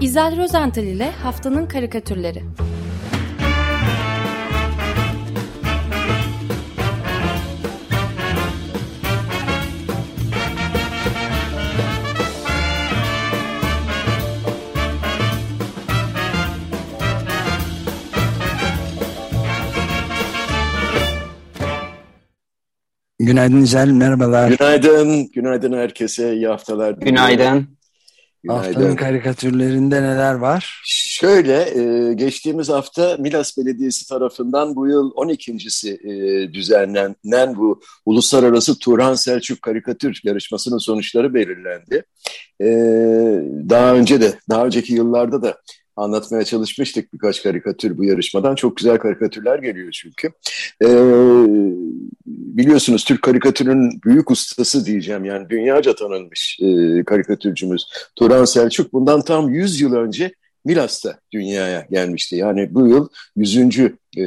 İzel Rozental ile Haftanın Karikatürleri Günaydın İzel, merhabalar. Günaydın, günaydın herkese, iyi haftalar. Günaydın. Günaydın. Haftanın karikatürlerinde neler var? Şöyle, e, geçtiğimiz hafta Milas Belediyesi tarafından bu yıl 12.si e, düzenlenen bu Uluslararası Turan Selçuk Karikatür yarışmasının sonuçları belirlendi. E, daha önce de, daha önceki yıllarda da anlatmaya çalışmıştık birkaç karikatür bu yarışmadan. Çok güzel karikatürler geliyor çünkü. Ee, biliyorsunuz Türk karikatürün büyük ustası diyeceğim yani dünyaca tanınmış e, karikatürcümüz Turan Selçuk bundan tam 100 yıl önce Milas'ta dünyaya gelmişti. Yani bu yıl 100. E,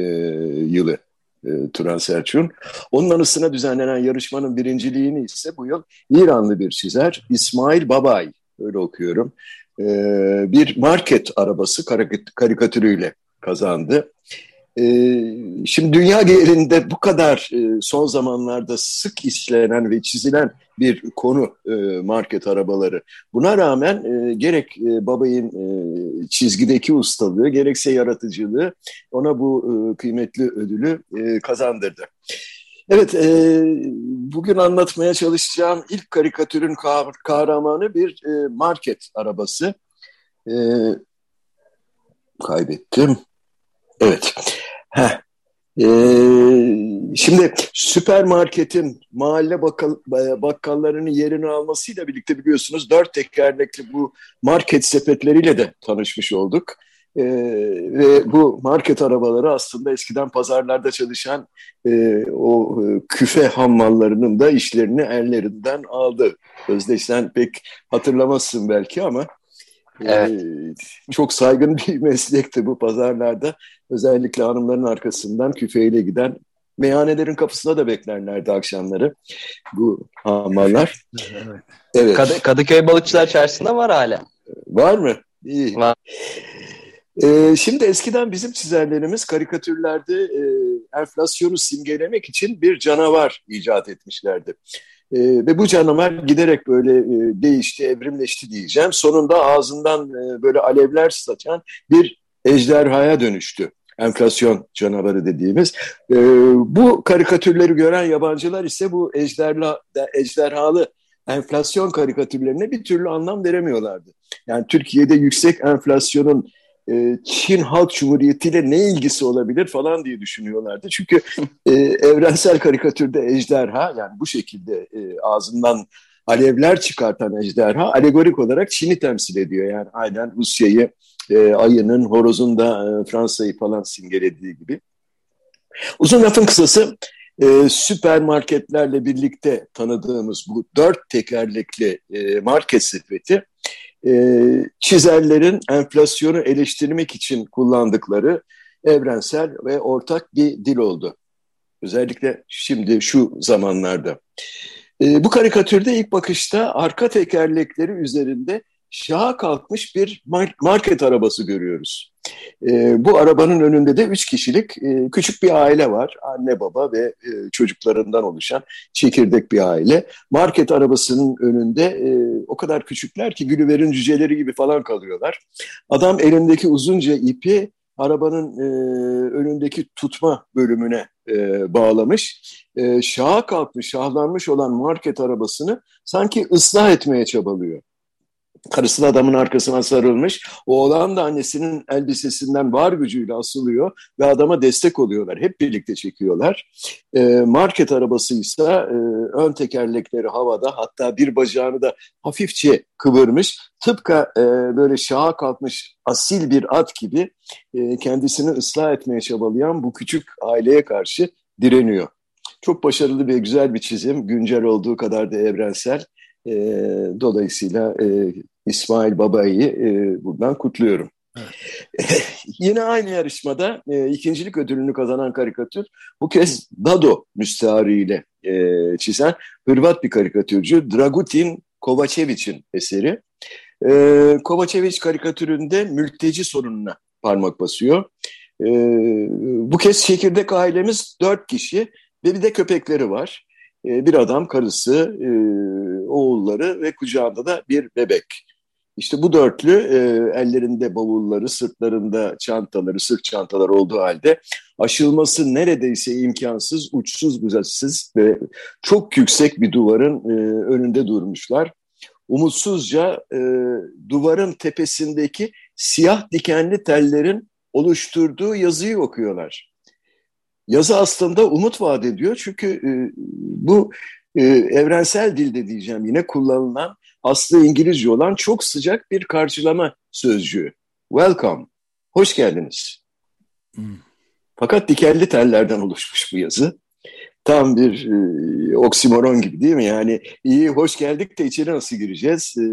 yılı e, Turan Selçuk'un. Onun anısına düzenlenen yarışmanın birinciliğini ise bu yıl İranlı bir çizer İsmail Babay, öyle okuyorum, e, bir market arabası karikatürüyle kazandı. E, şimdi dünya genelinde bu kadar e, son zamanlarda sık işlenen ve çizilen bir konu e, market arabaları. Buna rağmen e, gerek e, babayın e, çizgideki ustalığı gerekse yaratıcılığı ona bu e, kıymetli ödülü e, kazandırdı. Evet, e, bugün anlatmaya çalışacağım ilk karikatürün kahramanı bir e, market arabası. E, kaybettim. Evet. Heh. Ee, şimdi süpermarketin mahalle bakkal, bakkallarının yerini almasıyla birlikte biliyorsunuz dört tekerlekli bu market sepetleriyle de tanışmış olduk. Ee, ve bu market arabaları aslında eskiden pazarlarda çalışan e, o e, küfe hammallarının da işlerini ellerinden aldı. Özdeş sen pek hatırlamazsın belki ama Evet. Ee, çok saygın bir meslekti bu pazarlarda. Özellikle hanımların arkasından küfeyle giden meyhanelerin kapısına da beklerlerdi akşamları bu hamallar. Evet. evet. Kadı, Kadıköy Balıkçılar Çarşısı'nda var hala. Var mı? İyi. Var. Ee, şimdi eskiden bizim çizerlerimiz karikatürlerde e, enflasyonu simgelemek için bir canavar icat etmişlerdi. E, ve bu canavar giderek böyle e, değişti, evrimleşti diyeceğim. Sonunda ağzından e, böyle alevler saçan bir ejderhaya dönüştü. Enflasyon canavarı dediğimiz. E, bu karikatürleri gören yabancılar ise bu ejderha, ejderhalı enflasyon karikatürlerine bir türlü anlam veremiyorlardı. Yani Türkiye'de yüksek enflasyonun e, Çin Halk Cumhuriyeti ile ne ilgisi olabilir falan diye düşünüyorlardı. Çünkü e, evrensel karikatürde ejderha yani bu şekilde e, ağzından alevler çıkartan ejderha alegorik olarak Çin'i temsil ediyor. Yani aynen Rusya'yı, e, ayının, horozun da e, Fransa'yı falan simgelediği gibi. Uzun lafın kısası e, süpermarketlerle birlikte tanıdığımız bu dört tekerlekli e, market sepeti e, çizerlerin enflasyonu eleştirmek için kullandıkları evrensel ve ortak bir dil oldu. Özellikle şimdi şu zamanlarda. E, bu karikatürde ilk bakışta arka tekerlekleri üzerinde şaha kalkmış bir market arabası görüyoruz. E, bu arabanın önünde de üç kişilik e, küçük bir aile var. Anne baba ve e, çocuklarından oluşan çekirdek bir aile. Market arabasının önünde e, o kadar küçükler ki Gülüver'in cüceleri gibi falan kalıyorlar. Adam elindeki uzunca ipi arabanın e, önündeki tutma bölümüne e, bağlamış. E, şaha kalkmış, şahlanmış olan market arabasını sanki ıslah etmeye çabalıyor. Karısı da adamın arkasına sarılmış. Oğlan da annesinin elbisesinden var gücüyle asılıyor ve adama destek oluyorlar. Hep birlikte çekiyorlar. E, market arabası ise e, ön tekerlekleri havada hatta bir bacağını da hafifçe kıvırmış. Tıpkı e, böyle şaha kalkmış asil bir at gibi e, kendisini ıslah etmeye çabalayan bu küçük aileye karşı direniyor. Çok başarılı ve güzel bir çizim. Güncel olduğu kadar da evrensel. E, dolayısıyla e, İsmail Baba'yı e, buradan kutluyorum. Evet. Yine aynı yarışmada e, ikincilik ödülünü kazanan karikatür bu kez Dado müstahariyle e, çizen Hırvat bir karikatürcü Dragutin Kovačević'in eseri. E, Kovacevic karikatüründe mülteci sorununa parmak basıyor. E, bu kez çekirdek ailemiz dört kişi ve bir de köpekleri var. E, bir adam, karısı, e, oğulları ve kucağında da bir bebek. İşte bu dörtlü e, ellerinde bavulları, sırtlarında çantaları, sırt çantaları olduğu halde aşılması neredeyse imkansız, uçsuz bucaksız ve çok yüksek bir duvarın e, önünde durmuşlar. Umutsuzca e, duvarın tepesindeki siyah dikenli tellerin oluşturduğu yazıyı okuyorlar. Yazı aslında umut vaat ediyor çünkü e, bu e, evrensel dilde diyeceğim yine kullanılan aslı İngilizce olan çok sıcak bir karşılama sözcüğü. Welcome, hoş geldiniz. Hmm. Fakat dikenli tellerden oluşmuş bu yazı. Tam bir e, oksimoron gibi değil mi? Yani iyi hoş geldik de içeri nasıl gireceğiz? E,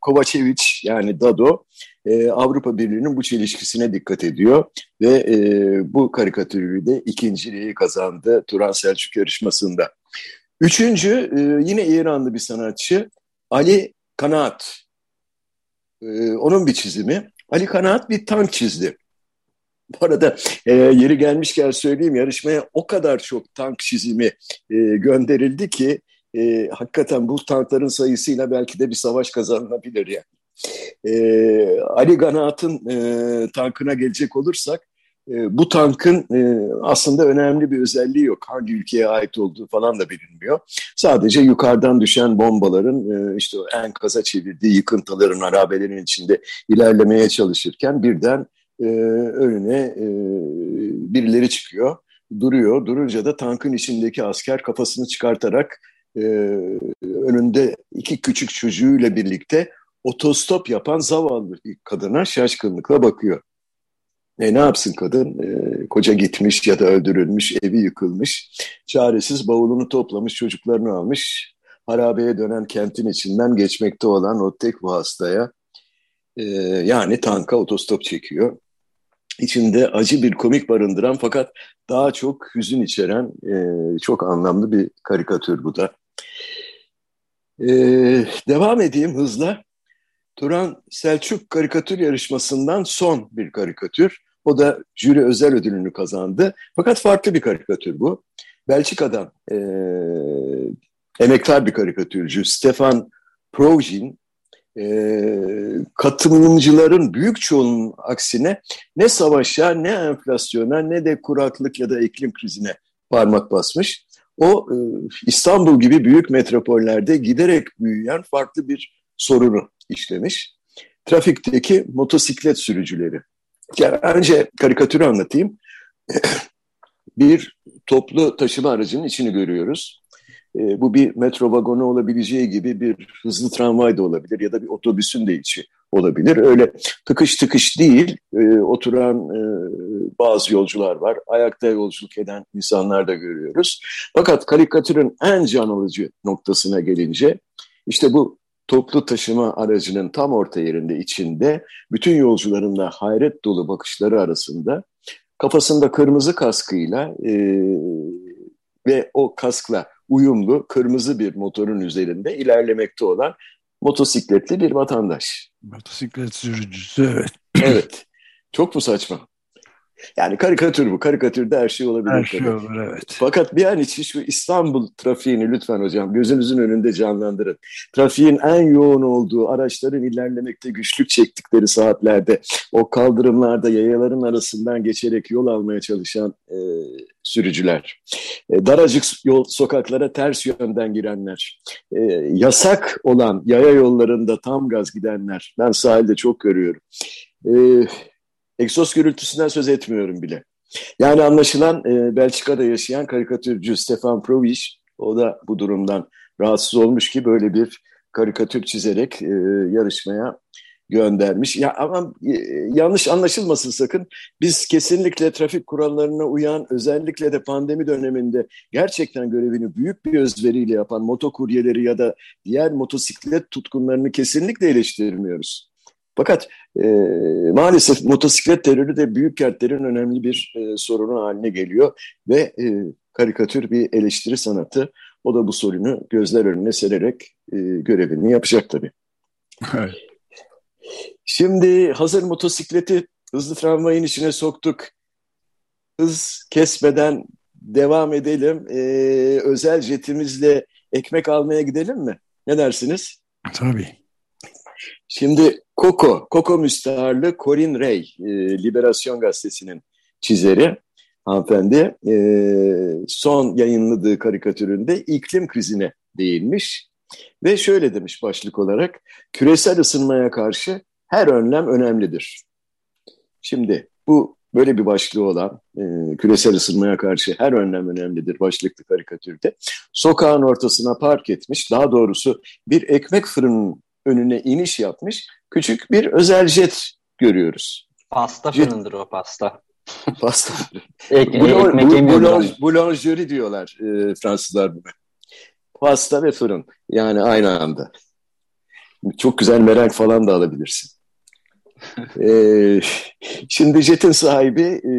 Kovacevic yani Dado e, Avrupa Birliği'nin bu çelişkisine dikkat ediyor ve e, bu karikatürü de ikinciliği kazandı Turan Selçuk yarışmasında. Üçüncü e, yine İranlı bir sanatçı Ali Kanaat. E, onun bir çizimi. Ali Kanaat bir tank çizdi. Bu arada e, yeri gelmişken söyleyeyim yarışmaya o kadar çok tank çizimi e, gönderildi ki e, hakikaten bu tankların sayısıyla belki de bir savaş kazanılabilir yani. E, Ali Kanaat'ın e, tankına gelecek olursak e, bu tankın e, aslında önemli bir özelliği yok. Hangi ülkeye ait olduğu falan da bilinmiyor. Sadece yukarıdan düşen bombaların e, işte enkaza çevirdiği yıkıntıların, harabelerin içinde ilerlemeye çalışırken birden e, önüne e, birileri çıkıyor. Duruyor. Durunca da tankın içindeki asker kafasını çıkartarak e, önünde iki küçük çocuğuyla birlikte otostop yapan zavallı kadına şaşkınlıkla bakıyor. E, ne yapsın kadın? E, koca gitmiş ya da öldürülmüş, evi yıkılmış. Çaresiz bavulunu toplamış, çocuklarını almış. Harabeye dönen kentin içinden geçmekte olan o tek bu hastaya e, yani tanka otostop çekiyor. İçinde acı bir komik barındıran fakat daha çok hüzün içeren e, çok anlamlı bir karikatür bu da. E, devam edeyim hızla. Turan Selçuk karikatür yarışmasından son bir karikatür. O da jüri özel ödülünü kazandı. Fakat farklı bir karikatür bu. Belçika'dan e, emektar bir karikatürcü Stefan Progin e, katılımcıların büyük çoğunun aksine ne savaşa, ne enflasyona, ne de kuraklık ya da iklim krizine parmak basmış. O e, İstanbul gibi büyük metropollerde giderek büyüyen farklı bir sorunu işlemiş. Trafikteki motosiklet sürücüleri. Yani önce karikatürü anlatayım. bir toplu taşıma aracının içini görüyoruz. E, bu bir metro vagonu olabileceği gibi bir hızlı tramvay da olabilir ya da bir otobüsün de içi olabilir. Öyle tıkış tıkış değil, e, oturan e, bazı yolcular var. Ayakta yolculuk eden insanlar da görüyoruz. Fakat karikatürün en can alıcı noktasına gelince işte bu toplu taşıma aracının tam orta yerinde içinde bütün yolcuların da hayret dolu bakışları arasında kafasında kırmızı kaskıyla e, ve o kaskla uyumlu kırmızı bir motorun üzerinde ilerlemekte olan motosikletli bir vatandaş. Motosiklet sürücüsü evet. evet. Çok mu saçma? Yani karikatür bu. Karikatürde her şey olabilir. Her şey olur evet. Fakat bir an için şu İstanbul trafiğini lütfen hocam gözünüzün önünde canlandırın. Trafiğin en yoğun olduğu, araçların ilerlemekte güçlük çektikleri saatlerde o kaldırımlarda yayaların arasından geçerek yol almaya çalışan e, sürücüler. E, daracık yol sokaklara ters yönden girenler. E, yasak olan yaya yollarında tam gaz gidenler. Ben sahilde çok görüyorum. E, egzoz gürültüsünden söz etmiyorum bile. Yani anlaşılan e, Belçika'da yaşayan karikatürcü Stefan Proviş, o da bu durumdan rahatsız olmuş ki böyle bir karikatür çizerek e, yarışmaya göndermiş. Ya ama e, yanlış anlaşılmasın sakın. Biz kesinlikle trafik kurallarına uyan, özellikle de pandemi döneminde gerçekten görevini büyük bir özveriyle yapan motokuryeleri ya da diğer motosiklet tutkunlarını kesinlikle eleştirmiyoruz. Fakat e, maalesef motosiklet terörü de büyük kentlerin önemli bir e, sorunu haline geliyor ve e, karikatür bir eleştiri sanatı. O da bu sorunu gözler önüne sererek e, görevini yapacak tabii. Şimdi hazır motosikleti hızlı tramvayın içine soktuk. Hız kesmeden devam edelim. Ee, özel jetimizle ekmek almaya gidelim mi? Ne dersiniz? Tabii. Şimdi Coco, Coco müstaharlı Corinne Ray, e, Liberasyon Gazetesi'nin çizeri hanımefendi e, son yayınladığı karikatüründe iklim krizine değinmiş ve şöyle demiş başlık olarak küresel ısınmaya karşı her önlem önemlidir. Şimdi bu böyle bir başlığı olan e, küresel ısınmaya karşı her önlem önemlidir başlıklı karikatürde. Sokağın ortasına park etmiş, daha doğrusu bir ekmek fırının önüne iniş yapmış küçük bir özel jet görüyoruz. Pasta fırındır o pasta. Pasta. Boulangerie diyorlar e, Fransızlar buna. Pasta ve fırın. Yani aynı anda. Çok güzel merak falan da alabilirsin. Ee, şimdi jetin sahibi e,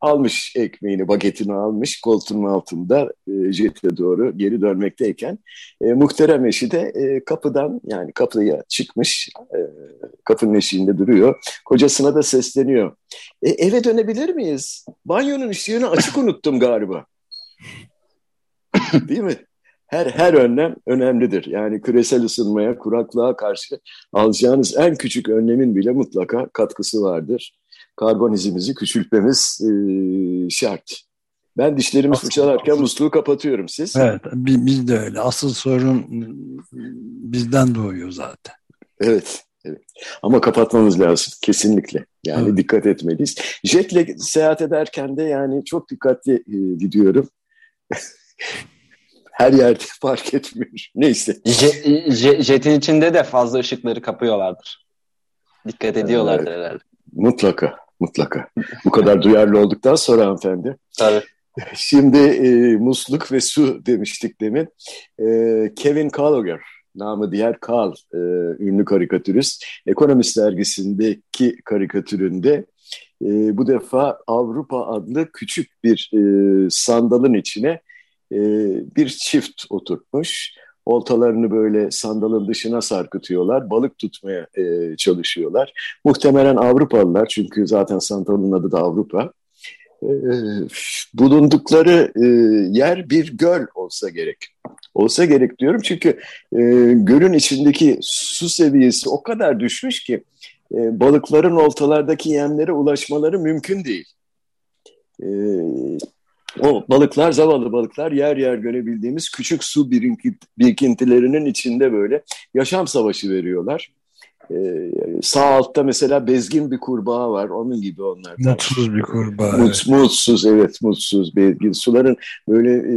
almış ekmeğini, bagetini almış koltuğunun altında e, jete doğru geri dönmekteyken e, muhterem eşi de e, kapıdan yani kapıya çıkmış e, kapının eşiğinde duruyor. Kocasına da sesleniyor. E, eve dönebilir miyiz? Banyonun ışığını açık unuttum galiba. Değil mi? Her her önlem önemlidir. Yani küresel ısınmaya, kuraklığa karşı alacağınız en küçük önlemin bile mutlaka katkısı vardır. Karbon izimizi küçültmemiz e, şart. Ben dişlerimi asıl, fırçalarken asıl. musluğu kapatıyorum siz. Evet, biz de öyle. Asıl sorun bizden doğuyor zaten. Evet. Evet. Ama kapatmamız lazım kesinlikle. Yani evet. dikkat etmeliyiz. Jetle seyahat ederken de yani çok dikkatli e, gidiyorum. her yerde fark etmiyor. Neyse. Jet, jetin içinde de fazla ışıkları kapıyorlardır. Dikkat ediyorlardır evet. herhalde. Mutlaka, mutlaka. Bu kadar duyarlı olduktan sonra hanımefendi. Tabii. Şimdi e, musluk ve su demiştik demin. E, Kevin Collier, namı diğer Carl, e, ünlü karikatürist. Ekonomist dergisindeki karikatüründe e, bu defa Avrupa adlı küçük bir e, sandalın içine e, bir çift oturtmuş. Oltalarını böyle sandalın dışına sarkıtıyorlar. Balık tutmaya e, çalışıyorlar. Muhtemelen Avrupalılar çünkü zaten sandalın adı da Avrupa. E, bulundukları e, yer bir göl olsa gerek. Olsa gerek diyorum çünkü e, gölün içindeki su seviyesi o kadar düşmüş ki e, balıkların oltalardaki yemlere ulaşmaları mümkün değil. E, o balıklar, zavallı balıklar yer yer görebildiğimiz küçük su birikintilerinin içinde böyle yaşam savaşı veriyorlar. Ee, sağ altta mesela bezgin bir kurbağa var. Onun gibi onlar. Mutsuz bir kurbağa. Mut, evet. Mutsuz, evet mutsuz, bezgin. Suların böyle e,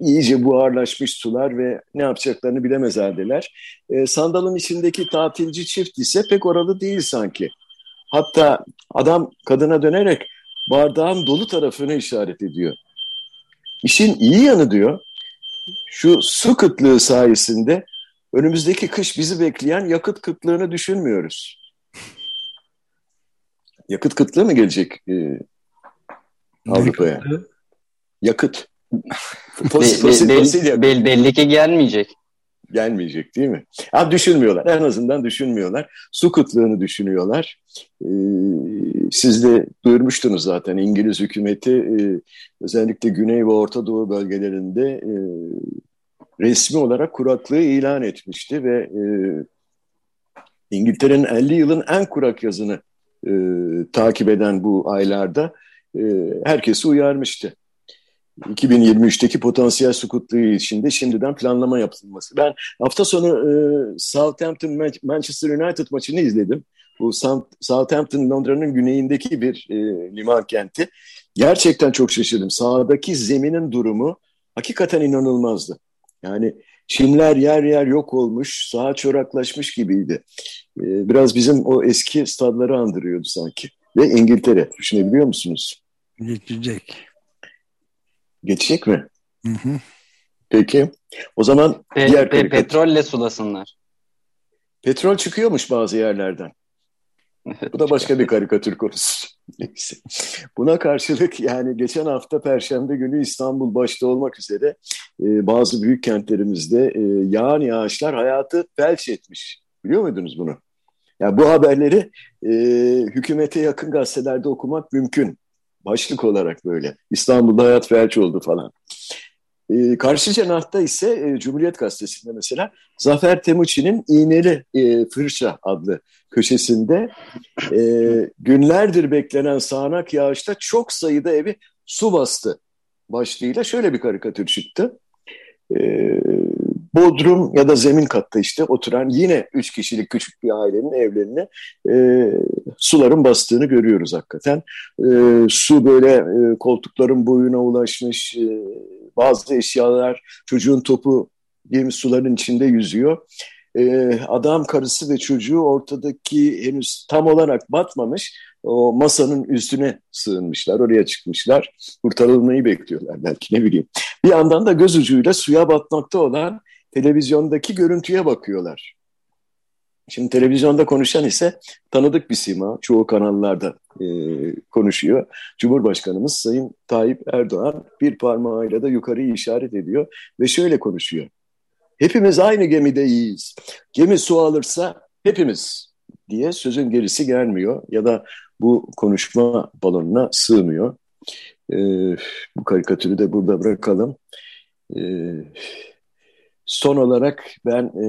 iyice buharlaşmış sular ve ne yapacaklarını bilemez haldeler. E, sandalın içindeki tatilci çift ise pek oralı değil sanki. Hatta adam kadına dönerek bardağın dolu tarafını işaret ediyor. İşin iyi yanı diyor, şu su kıtlığı sayesinde önümüzdeki kış bizi bekleyen yakıt kıtlığını düşünmüyoruz. Yakıt kıtlığı mı gelecek e, Avrupa'ya? Yakıt. Fosil, fosil, fosil yakıt. Belli ki gelmeyecek gelmeyecek değil mi? Ha, düşünmüyorlar. En azından düşünmüyorlar. Su kıtlığını düşünüyorlar. Ee, siz de duyurmuştunuz zaten İngiliz hükümeti e, özellikle Güney ve Orta Doğu bölgelerinde e, resmi olarak kuraklığı ilan etmişti ve e, İngiltere'nin 50 yılın en kurak yazını e, takip eden bu aylarda e, herkesi uyarmıştı. 2023'teki potansiyel su kıtlığı içinde şimdiden planlama yapılması. Ben hafta sonu e, Southampton Manchester United maçını izledim. Bu Southampton Londra'nın güneyindeki bir e, liman kenti. Gerçekten çok şaşırdım. Sahadaki zeminin durumu hakikaten inanılmazdı. Yani çimler yer yer yok olmuş, saha çoraklaşmış gibiydi. E, biraz bizim o eski stadları andırıyordu sanki. Ve İngiltere, düşünebiliyor musunuz? Geçecek. Geçecek mi? Hı hı. Peki. O zaman pe diğer pe petrolle sulasınlar. Petrol çıkıyormuş bazı yerlerden. Bu da başka bir karikatür konusu. Neyse. Buna karşılık yani geçen hafta Perşembe günü İstanbul başta olmak üzere e, bazı büyük kentlerimizde e, yağan yağışlar hayatı felç etmiş. Biliyor muydunuz bunu? Yani bu haberleri e, hükümete yakın gazetelerde okumak mümkün. Başlık olarak böyle. İstanbul'da hayat felç oldu falan. E, karşı cenahta ise e, Cumhuriyet Gazetesi'nde mesela Zafer Temuçin'in İğneli e, Fırça adlı köşesinde e, günlerdir beklenen sağanak yağışta çok sayıda evi su bastı başlığıyla şöyle bir karikatür çıktı. E, Bodrum ya da zemin katta işte oturan yine üç kişilik küçük bir ailenin evlerine e, suların bastığını görüyoruz hakikaten. E, su böyle e, koltukların boyuna ulaşmış, e, bazı eşyalar çocuğun topu gibi suların içinde yüzüyor. E, adam, karısı ve çocuğu ortadaki henüz tam olarak batmamış o masanın üstüne sığınmışlar, oraya çıkmışlar. Kurtarılmayı bekliyorlar belki ne bileyim. Bir yandan da göz ucuyla suya batmakta olan televizyondaki görüntüye bakıyorlar. Şimdi televizyonda konuşan ise tanıdık bir sima. Çoğu kanallarda e, konuşuyor. Cumhurbaşkanımız Sayın Tayyip Erdoğan bir parmağıyla da yukarıyı işaret ediyor ve şöyle konuşuyor. Hepimiz aynı gemideyiz. Gemi su alırsa hepimiz diye sözün gerisi gelmiyor ya da bu konuşma balonuna sığmıyor. E, bu karikatürü de burada bırakalım. E, son olarak ben e,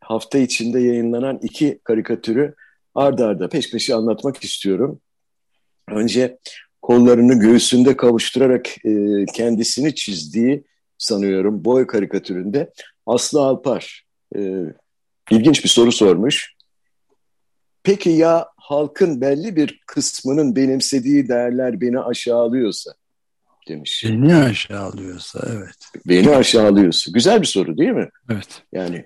hafta içinde yayınlanan iki karikatürü ardarda arda peş peşe anlatmak istiyorum. Önce kollarını göğsünde kavuşturarak e, kendisini çizdiği sanıyorum boy karikatüründe Aslı Alpar e, ilginç bir soru sormuş. Peki ya halkın belli bir kısmının benimsediği değerler beni aşağılıyorsa demiş. Beni aşağılıyorsa evet. Beni aşağılıyorsa. Güzel bir soru değil mi? Evet. Yani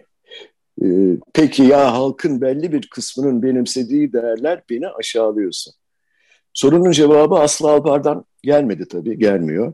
e, peki ya halkın belli bir kısmının benimsediği değerler beni aşağılıyorsa. Sorunun cevabı Aslı Alpar'dan gelmedi tabii, gelmiyor.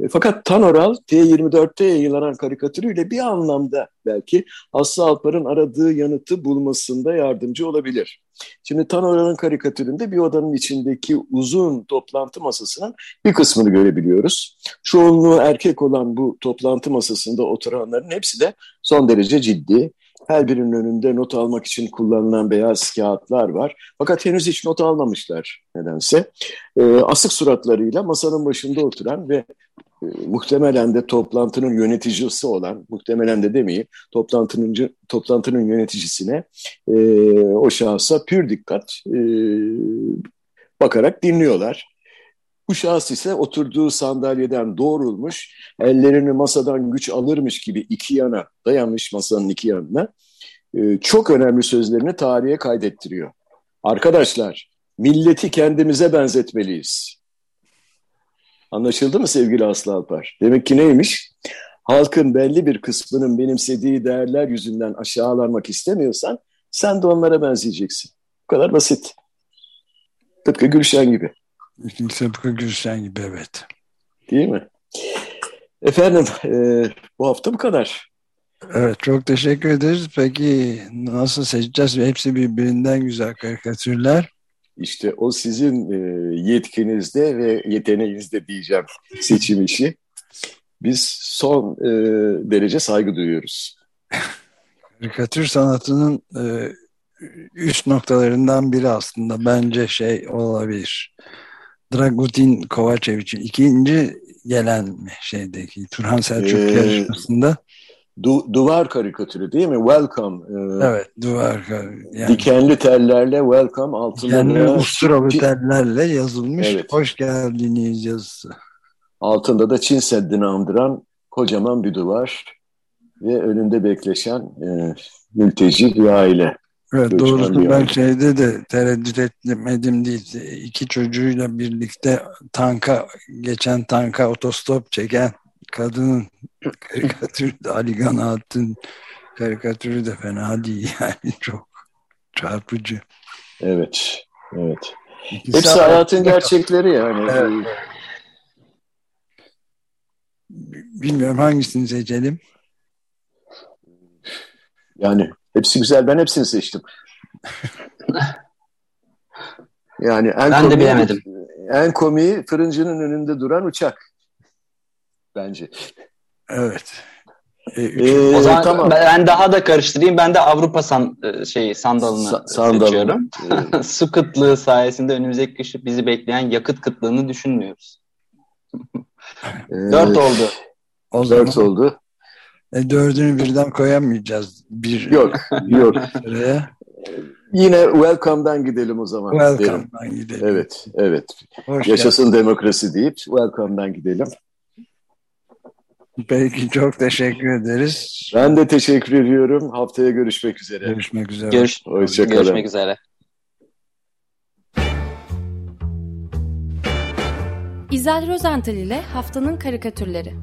E, fakat Tanoral T24'te yayınlanan karikatürüyle bir anlamda belki Aslı Alpar'ın aradığı yanıtı bulmasında yardımcı olabilir. Şimdi Tanoral'ın karikatüründe bir odanın içindeki uzun toplantı masasının bir kısmını görebiliyoruz. Çoğunluğu erkek olan bu toplantı masasında oturanların hepsi de son derece ciddi. Her birinin önünde not almak için kullanılan beyaz kağıtlar var. Fakat henüz hiç not almamışlar nedense. E, asık suratlarıyla masanın başında oturan ve e, muhtemelen de toplantının yöneticisi olan, muhtemelen de demeyeyim, toplantının, toplantının yöneticisine e, o şahsa pür dikkat e, bakarak dinliyorlar. Bu şahıs ise oturduğu sandalyeden doğrulmuş, ellerini masadan güç alırmış gibi iki yana dayanmış masanın iki yanına. E, çok önemli sözlerini tarihe kaydettiriyor. Arkadaşlar, milleti kendimize benzetmeliyiz. Anlaşıldı mı sevgili Aslı Alpar? Demek ki neymiş? Halkın belli bir kısmının benimsediği değerler yüzünden aşağılanmak istemiyorsan sen de onlara benzeyeceksin. Bu kadar basit. Tıpkı Gülşen gibi. Tıpkı Gülşen gibi evet. Değil mi? Efendim e, bu hafta bu kadar. Evet çok teşekkür ederiz. Peki nasıl seçeceğiz? Hepsi birbirinden güzel karikatürler. İşte o sizin e, yetkinizde ve yeteneğinizde diyeceğim seçim işi. Biz son e, derece saygı duyuyoruz. Karikatür sanatının e, üst noktalarından biri aslında bence şey olabilir. Dragutin Kovacevic'in ikinci gelen şeydeki Turhan Selçuk ee, yarışmasında du, duvar karikatürü değil mi? Welcome. Ee, evet duvar yani, Dikenli tellerle welcome altında dikenli ustaralı tellerle yazılmış evet. hoş geldiniz yazısı. Altında da Çin Seddi'ni andıran kocaman bir duvar ve önünde bekleşen e, mülteci bir aile. Evet doğrusu ben şeyde de tereddüt etmedim değil. İki çocuğuyla birlikte tanka geçen tanka otostop çeken kadının karikatürü de Ali Ganat'ın karikatürü de fena değil yani çok çarpıcı. Evet, evet. İkisi Hepsi hayatın gerçekleri yani. Evet. Bilmiyorum hangisini seçelim. Yani hepsi güzel. Ben hepsini seçtim. yani en ben komiği, de bilemedim. En komiği fırıncının önünde duran uçak bence. Evet. E, ee, o zaman tamam. ben daha da karıştırayım. Ben de Avrupa san, e, şey sandalını Sa Sandalın. seçiyorum. Evet. Su kıtlığı sayesinde önümüzdeki kışı bizi bekleyen yakıt kıtlığını düşünmüyoruz. Dört oldu. O Dört zaman, oldu. E, dördünü birden koyamayacağız. Bir yok, yok. Sıraya. Yine welcome'dan gidelim o zaman. Welcome'dan gidelim. Evet, evet. Hoş Yaşasın geldin. demokrasi deyip welcome'dan gidelim. Peki çok teşekkür ederiz. Ben de teşekkür ediyorum. Haftaya görüşmek üzere. Görüşmek üzere. Görüş Hoşçakalın. Görüşmek üzere. İzel Rozental ile Haftanın Karikatürleri